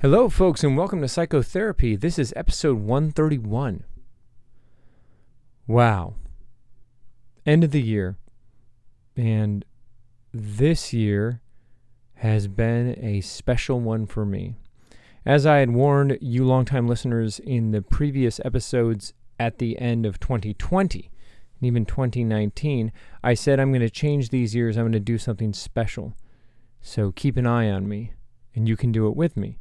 Hello, folks, and welcome to Psychotherapy. This is episode 131. Wow. End of the year. And this year has been a special one for me. As I had warned you, longtime listeners, in the previous episodes at the end of 2020 and even 2019, I said I'm going to change these years. I'm going to do something special. So keep an eye on me, and you can do it with me.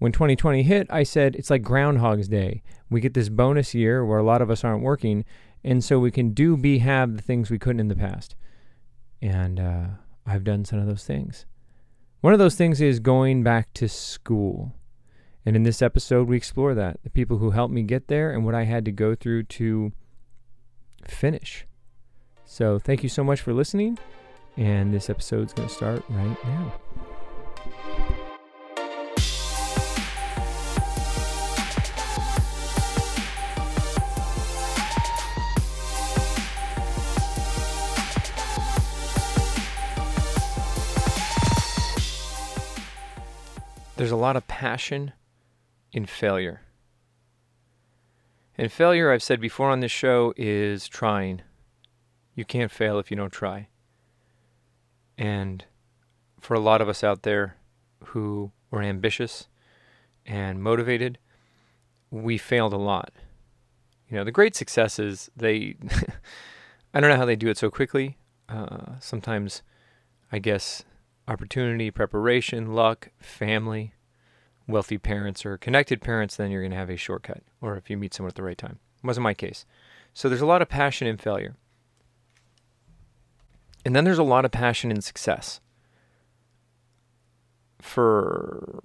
When 2020 hit, I said it's like Groundhog's Day. We get this bonus year where a lot of us aren't working, and so we can do, be, have the things we couldn't in the past. And uh, I've done some of those things. One of those things is going back to school. And in this episode, we explore that the people who helped me get there and what I had to go through to finish. So, thank you so much for listening. And this episode's going to start right now. There's a lot of passion in failure. And failure, I've said before on this show, is trying. You can't fail if you don't try. And for a lot of us out there who were ambitious and motivated, we failed a lot. You know, the great successes, they, I don't know how they do it so quickly. Uh, sometimes, I guess, opportunity, preparation, luck, family, wealthy parents, or connected parents, then you're going to have a shortcut, or if you meet someone at the right time. It wasn't my case. So there's a lot of passion in failure. And then there's a lot of passion in success. For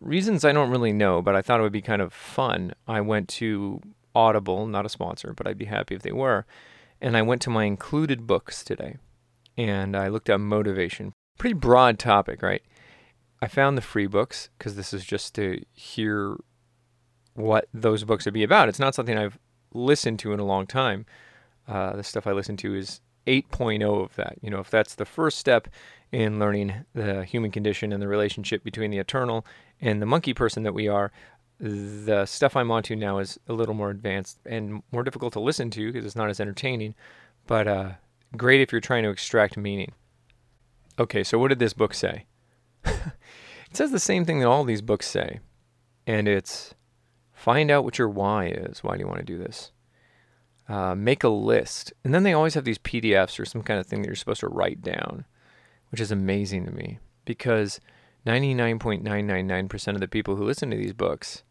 reasons I don't really know, but I thought it would be kind of fun, I went to Audible, not a sponsor, but I'd be happy if they were. And I went to my included books today and I looked up motivation pretty broad topic, right? I found the free books because this is just to hear what those books would be about. It's not something I've listened to in a long time. Uh, the stuff I listen to is 8.0 of that. You know, if that's the first step in learning the human condition and the relationship between the eternal and the monkey person that we are, the stuff I'm onto now is a little more advanced and more difficult to listen to because it's not as entertaining, but uh, great if you're trying to extract meaning. Okay, so what did this book say? it says the same thing that all these books say, and it's find out what your why is. Why do you want to do this? Uh, make a list. And then they always have these PDFs or some kind of thing that you're supposed to write down, which is amazing to me because 99.999% of the people who listen to these books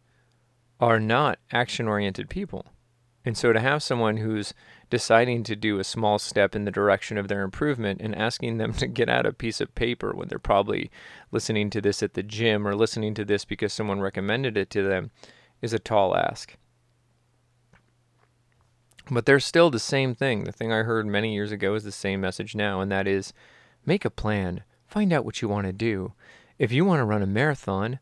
are not action oriented people. And so to have someone who's deciding to do a small step in the direction of their improvement and asking them to get out a piece of paper when they're probably listening to this at the gym or listening to this because someone recommended it to them is a tall ask. But there's still the same thing. The thing I heard many years ago is the same message now, and that is make a plan, find out what you want to do. If you want to run a marathon,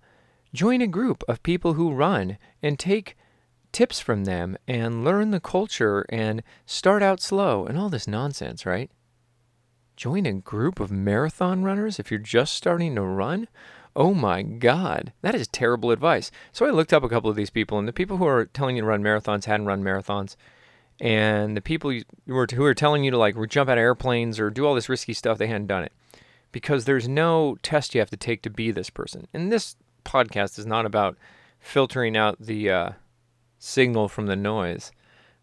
join a group of people who run and take tips from them and learn the culture and start out slow and all this nonsense, right? Join a group of marathon runners if you're just starting to run? Oh my God, that is terrible advice. So I looked up a couple of these people, and the people who are telling you to run marathons hadn't run marathons. And the people who were, who are telling you to like jump out of airplanes or do all this risky stuff, they hadn't done it. Because there's no test you have to take to be this person. And this podcast is not about filtering out the uh, signal from the noise.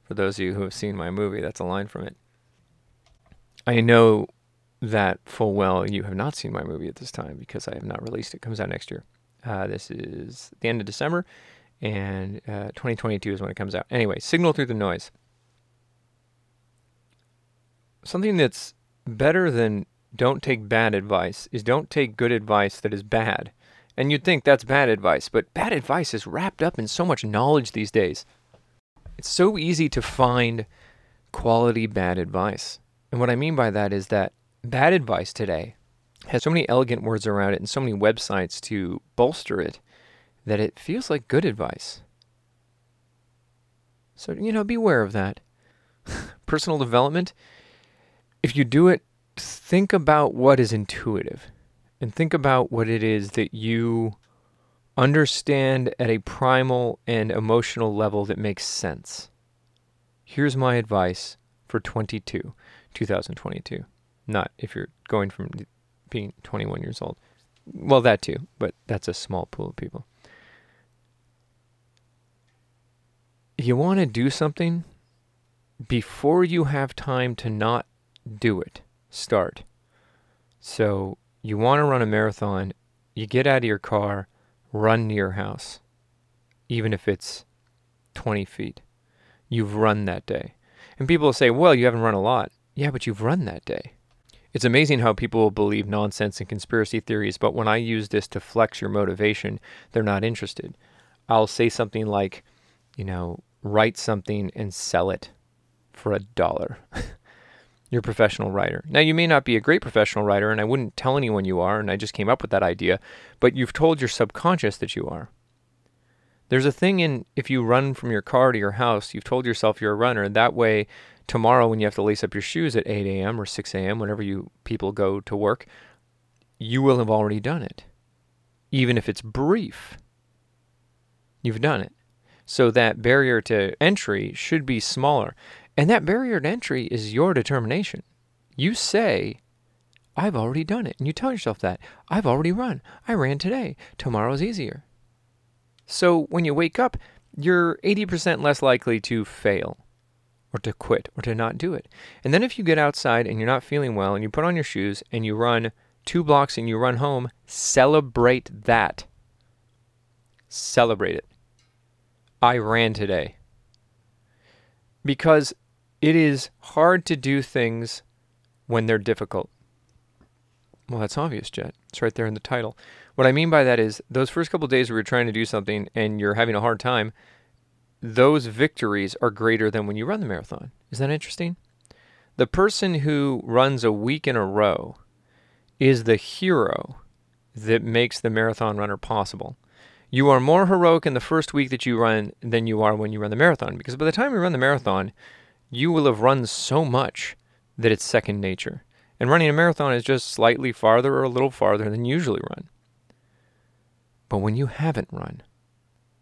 For those of you who have seen my movie, that's a line from it. I know that full well you have not seen my movie at this time because I have not released it. it comes out next year. Uh, this is the end of December, and uh, 2022 is when it comes out. Anyway, signal through the noise. Something that's better than don't take bad advice is don't take good advice that is bad. And you'd think that's bad advice, but bad advice is wrapped up in so much knowledge these days. It's so easy to find quality bad advice. And what I mean by that is that bad advice today has so many elegant words around it and so many websites to bolster it that it feels like good advice. So, you know, beware of that. Personal development, if you do it, think about what is intuitive and think about what it is that you Understand at a primal and emotional level that makes sense. Here's my advice for 22, 2022. Not if you're going from being 21 years old. Well, that too, but that's a small pool of people. You want to do something before you have time to not do it. Start. So, you want to run a marathon, you get out of your car, run to your house, even if it's 20 feet. You've run that day. And people say, well, you haven't run a lot. Yeah, but you've run that day. It's amazing how people believe nonsense and conspiracy theories, but when I use this to flex your motivation, they're not interested. I'll say something like, you know, write something and sell it for a dollar. You're a professional writer. Now, you may not be a great professional writer, and I wouldn't tell anyone you are, and I just came up with that idea, but you've told your subconscious that you are. There's a thing in if you run from your car to your house, you've told yourself you're a runner. And that way, tomorrow when you have to lace up your shoes at 8 a.m. or 6 a.m., whenever you people go to work, you will have already done it. Even if it's brief, you've done it. So that barrier to entry should be smaller. And that barrier to entry is your determination. You say, I've already done it. And you tell yourself that. I've already run. I ran today. Tomorrow's easier. So when you wake up, you're 80% less likely to fail or to quit or to not do it. And then if you get outside and you're not feeling well and you put on your shoes and you run two blocks and you run home, celebrate that. Celebrate it. I ran today. Because it is hard to do things when they're difficult. Well, that's obvious, Jet. It's right there in the title. What I mean by that is those first couple days where you're trying to do something and you're having a hard time, those victories are greater than when you run the marathon. Is that interesting? The person who runs a week in a row is the hero that makes the marathon runner possible. You are more heroic in the first week that you run than you are when you run the marathon because by the time you run the marathon, you will have run so much that it's second nature. And running a marathon is just slightly farther or a little farther than you usually run. But when you haven't run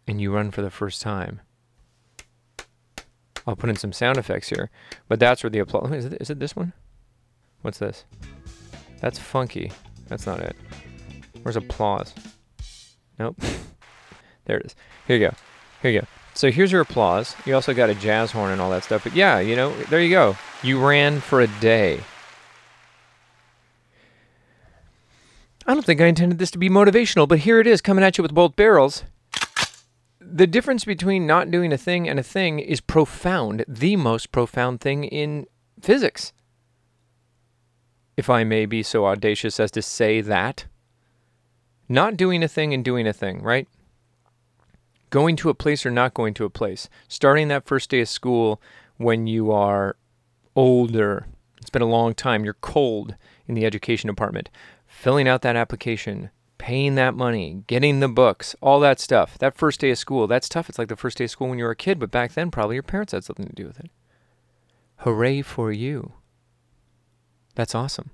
and you run for the first time, I'll put in some sound effects here, but that's where the applause. Is it, is it this one? What's this? That's funky. That's not it. Where's applause? Nope. there it is. Here you go. Here you go. So here's your applause. You also got a jazz horn and all that stuff. But yeah, you know, there you go. You ran for a day. I don't think I intended this to be motivational, but here it is coming at you with both barrels. The difference between not doing a thing and a thing is profound, the most profound thing in physics. If I may be so audacious as to say that. Not doing a thing and doing a thing, right? Going to a place or not going to a place, starting that first day of school when you are older. It's been a long time. You're cold in the education department. Filling out that application, paying that money, getting the books, all that stuff. That first day of school, that's tough. It's like the first day of school when you were a kid, but back then probably your parents had something to do with it. Hooray for you. That's awesome.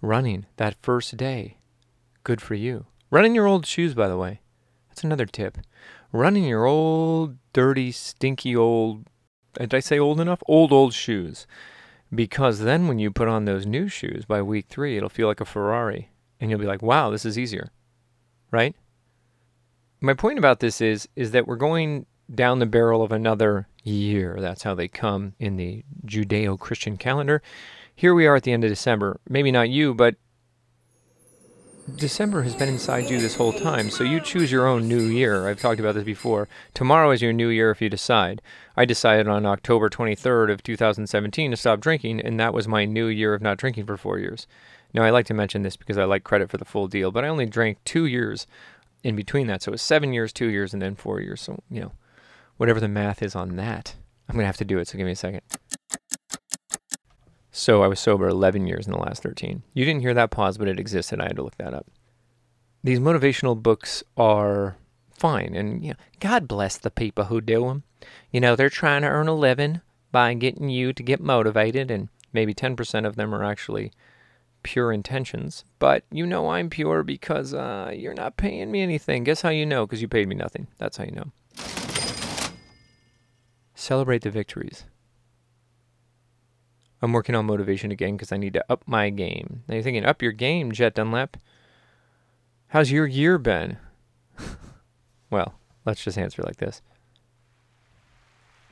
Running that first day, good for you. Running your old shoes, by the way. That's another tip. Running your old, dirty, stinky old, did I say old enough? Old, old shoes. Because then when you put on those new shoes by week three, it'll feel like a Ferrari. And you'll be like, wow, this is easier. Right? My point about this is, is that we're going down the barrel of another year. That's how they come in the Judeo Christian calendar. Here we are at the end of December. Maybe not you, but December has been inside you this whole time, so you choose your own new year. I've talked about this before. Tomorrow is your new year if you decide. I decided on October 23rd of 2017 to stop drinking, and that was my new year of not drinking for 4 years. Now, I like to mention this because I like credit for the full deal, but I only drank 2 years in between that. So it was 7 years, 2 years, and then 4 years. So, you know, whatever the math is on that, I'm going to have to do it, so give me a second. So I was sober 11 years in the last 13. You didn't hear that pause, but it existed. I had to look that up. These motivational books are fine, and you know, God bless the people who do them. You know, they're trying to earn a living by getting you to get motivated, and maybe 10% of them are actually pure intentions, but you know I'm pure because uh, you're not paying me anything. Guess how you know? Because you paid me nothing. That's how you know. Celebrate the victories. I'm working on motivation again because I need to up my game. Now you're thinking, up your game, Jet Dunlap. How's your year been? well, let's just answer like this.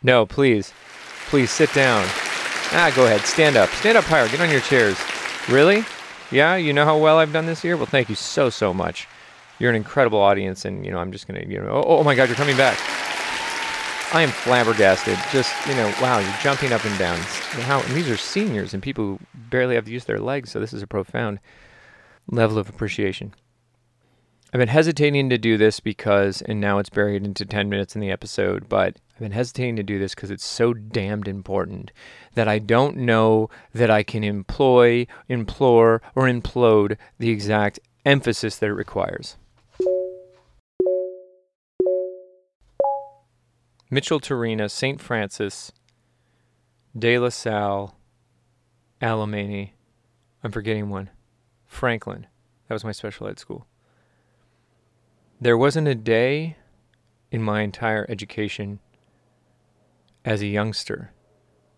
No, please. Please sit down. Ah, go ahead. Stand up. Stand up higher. Get on your chairs. Really? Yeah, you know how well I've done this year? Well, thank you so, so much. You're an incredible audience, and, you know, I'm just going to, you know, oh, oh my God, you're coming back. I am flabbergasted. Just, you know, wow, you're jumping up and down. How, and these are seniors and people who barely have to use their legs, so this is a profound level of appreciation. I've been hesitating to do this because, and now it's buried into 10 minutes in the episode, but I've been hesitating to do this because it's so damned important that I don't know that I can employ, implore, or implode the exact emphasis that it requires. Mitchell Torina, St. Francis, De La Salle, Alemany. I'm forgetting one. Franklin. That was my special ed school. There wasn't a day in my entire education as a youngster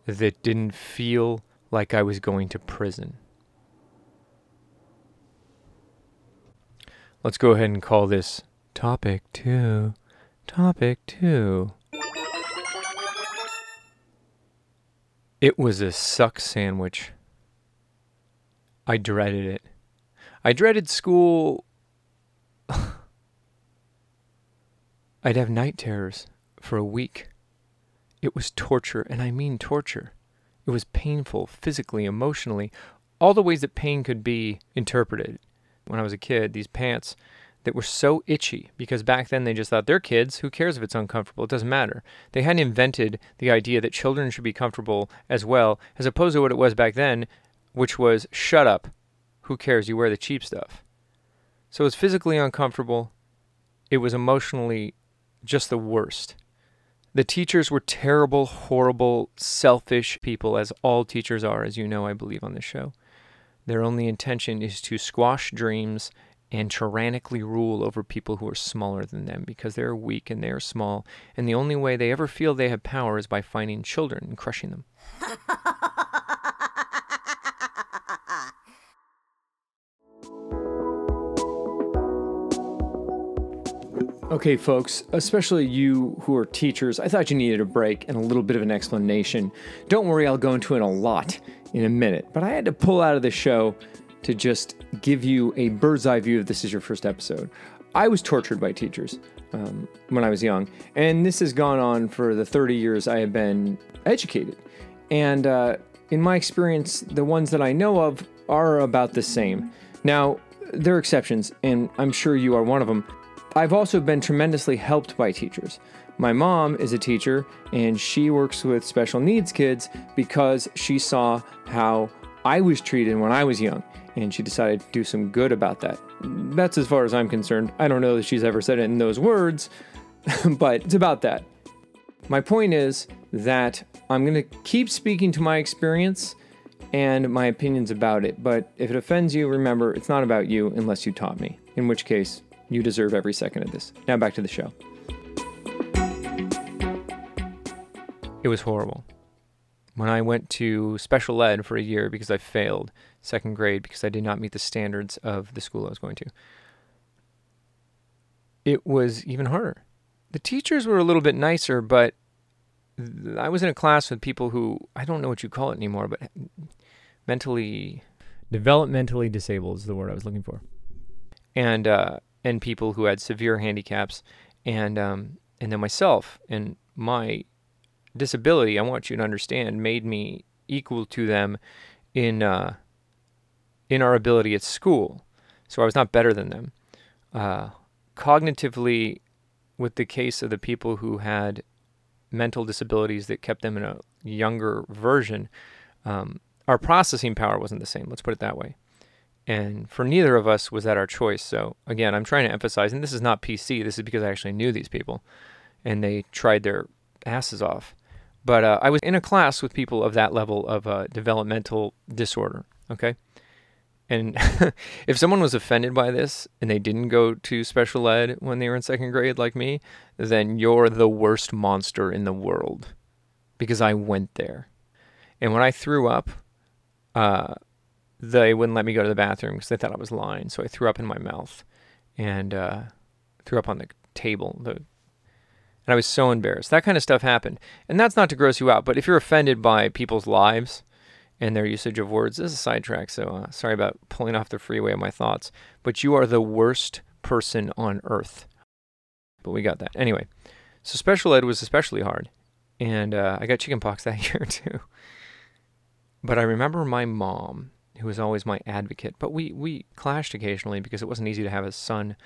that didn't feel like I was going to prison. Let's go ahead and call this topic two. Topic two. It was a suck sandwich. I dreaded it. I dreaded school. I'd have night terrors for a week. It was torture, and I mean torture. It was painful, physically, emotionally, all the ways that pain could be interpreted. When I was a kid, these pants that were so itchy because back then they just thought they're kids. Who cares if it's uncomfortable? It doesn't matter. They hadn't invented the idea that children should be comfortable as well, as opposed to what it was back then, which was shut up. Who cares? You wear the cheap stuff. So it was physically uncomfortable. It was emotionally just the worst. The teachers were terrible, horrible, selfish people, as all teachers are, as you know, I believe on this show. Their only intention is to squash dreams and tyrannically rule over people who are smaller than them because they're weak and they are small, and the only way they ever feel they have power is by finding children and crushing them. Okay, folks, especially you who are teachers, I thought you needed a break and a little bit of an explanation. Don't worry, I'll go into it a lot in a minute, but I had to pull out of the show to just give you a bird's eye view if this is your first episode. I was tortured by teachers um, when I was young, and this has gone on for the 30 years I have been educated. And uh, in my experience, the ones that I know of are about the same. Now, there are exceptions, and I'm sure you are one of them. I've also been tremendously helped by teachers. My mom is a teacher, and she works with special needs kids because she saw how I was treated when I was young and she decided to do some good about that. That's as far as I'm concerned. I don't know that she's ever said it in those words, but it's about that. My point is that I'm going to keep speaking to my experience and my opinions about it, but if it offends you, remember, it's not about you unless you taught me, in which case, you deserve every second of this. Now back to the show. It was horrible. When I went to special ed for a year because I failed, second grade because I did not meet the standards of the school I was going to. It was even harder. The teachers were a little bit nicer, but I was in a class with people who I don't know what you call it anymore, but mentally developmentally disabled is the word I was looking for, and uh, and people who had severe handicaps, and um, and then myself and my disability. I want you to understand made me equal to them in uh, in our ability at school. So I was not better than them. Uh, cognitively, with the case of the people who had mental disabilities that kept them in a younger version, um, our processing power wasn't the same. Let's put it that way. And for neither of us was that our choice. So again, I'm trying to emphasize, and this is not PC. This is because I actually knew these people, and they tried their asses off. But uh, I was in a class with people of that level of uh, developmental disorder. Okay, And if someone was offended by this and they didn't go to special ed when they were in second grade, like me, then you're the worst monster in the world because I went there. And when I threw up, uh, they wouldn't let me go to the bathroom because they thought I was lying. So I threw up in my mouth and uh, threw up on the table. The, and I was so embarrassed. That kind of stuff happened. And that's not to gross you out, but if you're offended by people's lives and their usage of words, this is a sidetrack. So uh, sorry about pulling off the freeway of my thoughts. But you are the worst person on earth. But we got that. Anyway, so special ed was especially hard. And uh, I got chickenpox that year too. But I remember my mom who was always my advocate. But we, we clashed occasionally because it wasn't easy to have a son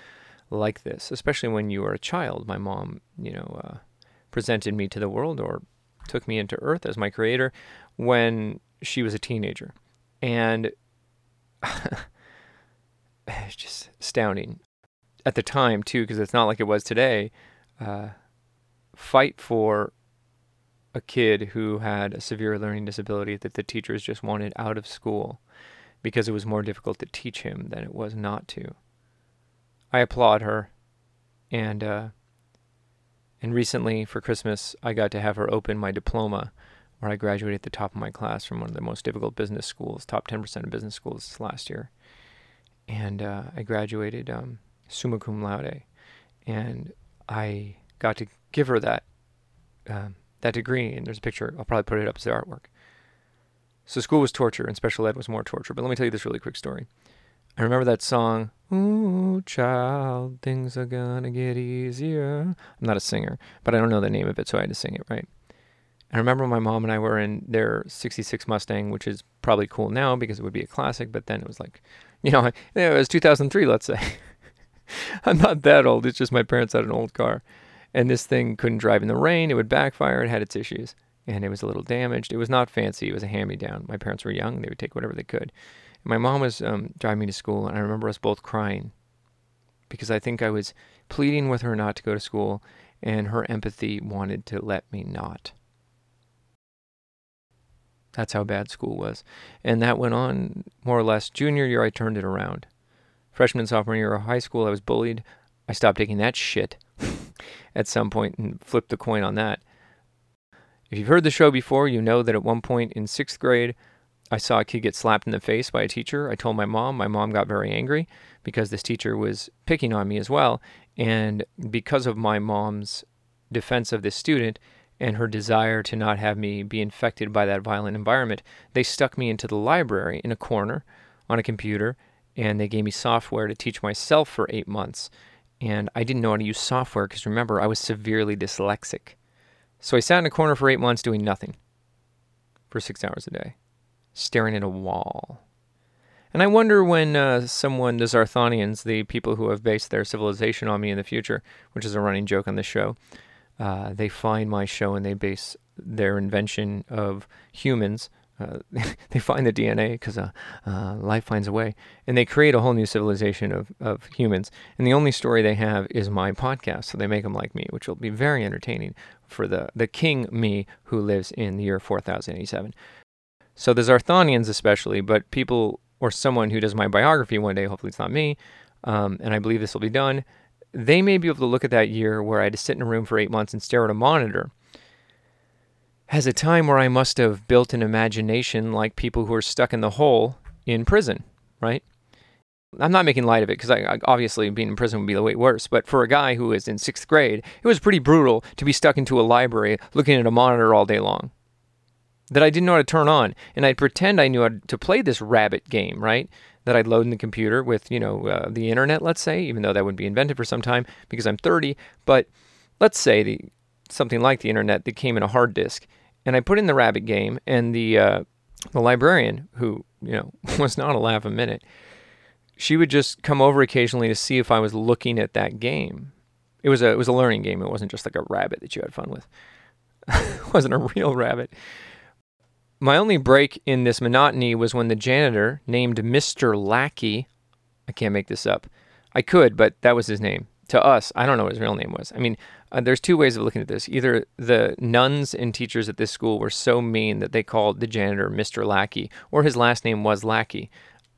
like this, especially when you were a child. My mom, you know, uh, presented me to the world or took me into Earth as my creator when she was a teenager. And it's just astounding. At the time, too, because it's not like it was today, uh, fight for a kid who had a severe learning disability that the teachers just wanted out of school because it was more difficult to teach him than it was not to. I applaud her, and uh, and recently for Christmas I got to have her open my diploma, where I graduated at the top of my class from one of the most difficult business schools, top ten percent of business schools last year, and uh, I graduated um, summa cum laude, and I got to give her that um, that degree. And there's a picture. I'll probably put it up as the artwork. So school was torture and special ed was more torture. But let me tell you this really quick story. I remember that song, Ooh, child, things are gonna get easier. I'm not a singer, but I don't know the name of it, so I had to sing it, right? I remember my mom and I were in their 66 Mustang, which is probably cool now because it would be a classic, but then it was like, you know, it was 2003, let's say. I'm not that old, it's just my parents had an old car. And this thing couldn't drive in the rain, it would backfire, it had its issues and it was a little damaged. It was not fancy. It was a hand-me-down. My parents were young; they would take whatever they could. And my mom was um, driving me to school, and I remember us both crying because I think I was pleading with her not to go to school, and her empathy wanted to let me not. That's how bad school was, and that went on more or less. Junior year, I turned it around. Freshman, sophomore year of high school, I was bullied. I stopped taking that shit at some point and flipped the coin on that. If you've heard the show before, you know that at one point in sixth grade, I saw a kid get slapped in the face by a teacher. I told my mom. My mom got very angry because this teacher was picking on me as well. And because of my mom's defense of this student and her desire to not have me be infected by that violent environment, they stuck me into the library in a corner on a computer and they gave me software to teach myself for eight months. And I didn't know how to use software because remember, I was severely dyslexic. So I sat in a corner for eight months doing nothing for six hours a day, staring at a wall. And I wonder when uh, someone, the Zarthonians, the people who have based their civilization on me in the future, which is a running joke on this show, uh, they find my show and they base their invention of humans uh, they find the DNA because uh, uh, life finds a way, and they create a whole new civilization of, of humans. And the only story they have is my podcast, so they make them like me, which will be very entertaining for the the king me who lives in the year 4087. So the Zarthonians, especially, but people or someone who does my biography one day, hopefully it's not me, um, and I believe this will be done. They may be able to look at that year where I had to sit in a room for eight months and stare at a monitor as a time where I must have built an imagination like people who are stuck in the hole in prison, right? I'm not making light of it because I, I, obviously being in prison would be way worse. But for a guy who is in sixth grade, it was pretty brutal to be stuck into a library looking at a monitor all day long that I didn't know how to turn on, and I'd pretend I knew how to play this rabbit game, right? That I'd load in the computer with, you know, uh, the internet, let's say, even though that wouldn't be invented for some time because I'm 30. But let's say the something like the internet that came in a hard disk, and I put in the rabbit game, and the uh, the librarian, who you know was not a laugh a minute, she would just come over occasionally to see if I was looking at that game. It was a it was a learning game. It wasn't just like a rabbit that you had fun with. it wasn't a real rabbit. My only break in this monotony was when the janitor, named Mr. Lackey, I can't make this up. I could, but that was his name. To us, I don't know what his real name was. I mean, uh, there's two ways of looking at this. Either the nuns and teachers at this school were so mean that they called the janitor Mr. Lackey, or his last name was Lackey.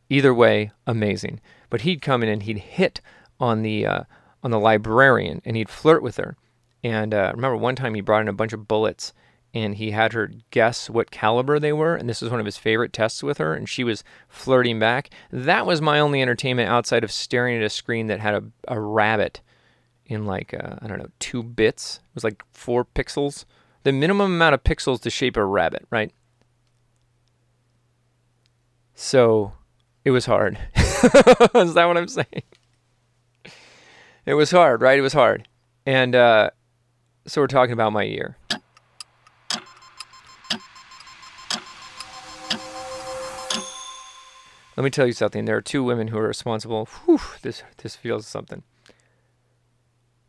Either way, amazing. But he'd come in and he'd hit on the uh, on the librarian and he'd flirt with her. And uh, remember one time he brought in a bunch of bullets and he had her guess what caliber they were and this was one of his favorite tests with her and she was flirting back. That was my only entertainment outside of staring at a screen that had a, a rabbit in like uh, i don't know two bits. It was like four pixels. The minimum amount of pixels to shape a rabbit right? So it was hard. Is that what i'm saying? It was hard right? It was hard. And uh, so we're talking about my year Let me tell you something. There are two women who are responsible. Whew, this this feels something.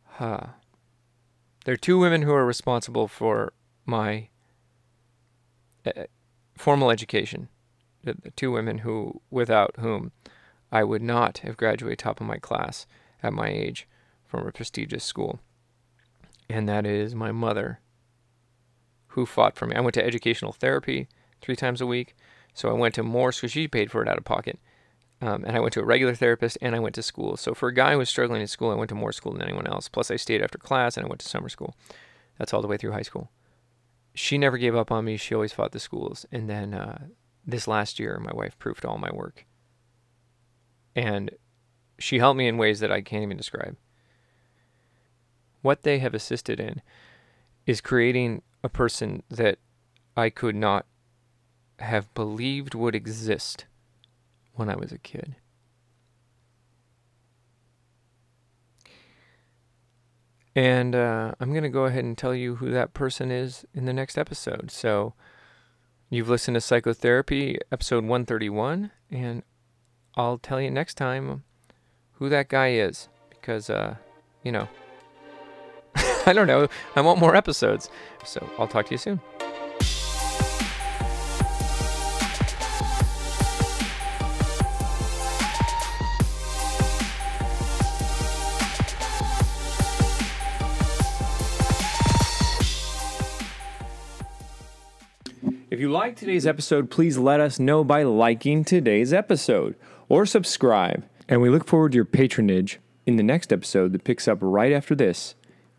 Huh. There are two women who are responsible for my uh, formal education. The, the two women who, without whom, I would not have graduated top of my class at my age from a prestigious school. And that is my mother, who fought for me. I went to educational therapy three times a week. So I went to more, because she paid for it out of pocket. Um, and I went to a regular therapist and I went to school. So for a guy who was struggling in school, I went to more school than anyone else. Plus, I stayed after class and I went to summer school. That's all the way through high school. She never gave up on me. She always fought the schools. And then uh, this last year, my wife proofed all my work. And she helped me in ways that I can't even describe. What they have assisted in is creating a person that I could not have believed would exist when I was a kid. And uh, I'm going to go ahead and tell you who that person is in the next episode. So you've listened to Psychotherapy, episode 131, and I'll tell you next time who that guy is because, uh, you know, I don't know. I want more episodes. So I'll talk to you soon. You like today's episode, please let us know by liking today's episode or subscribe. And we look forward to your patronage in the next episode that picks up right after this,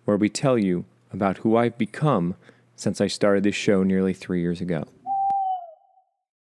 where we tell you about who I've become since I started this show nearly three years ago.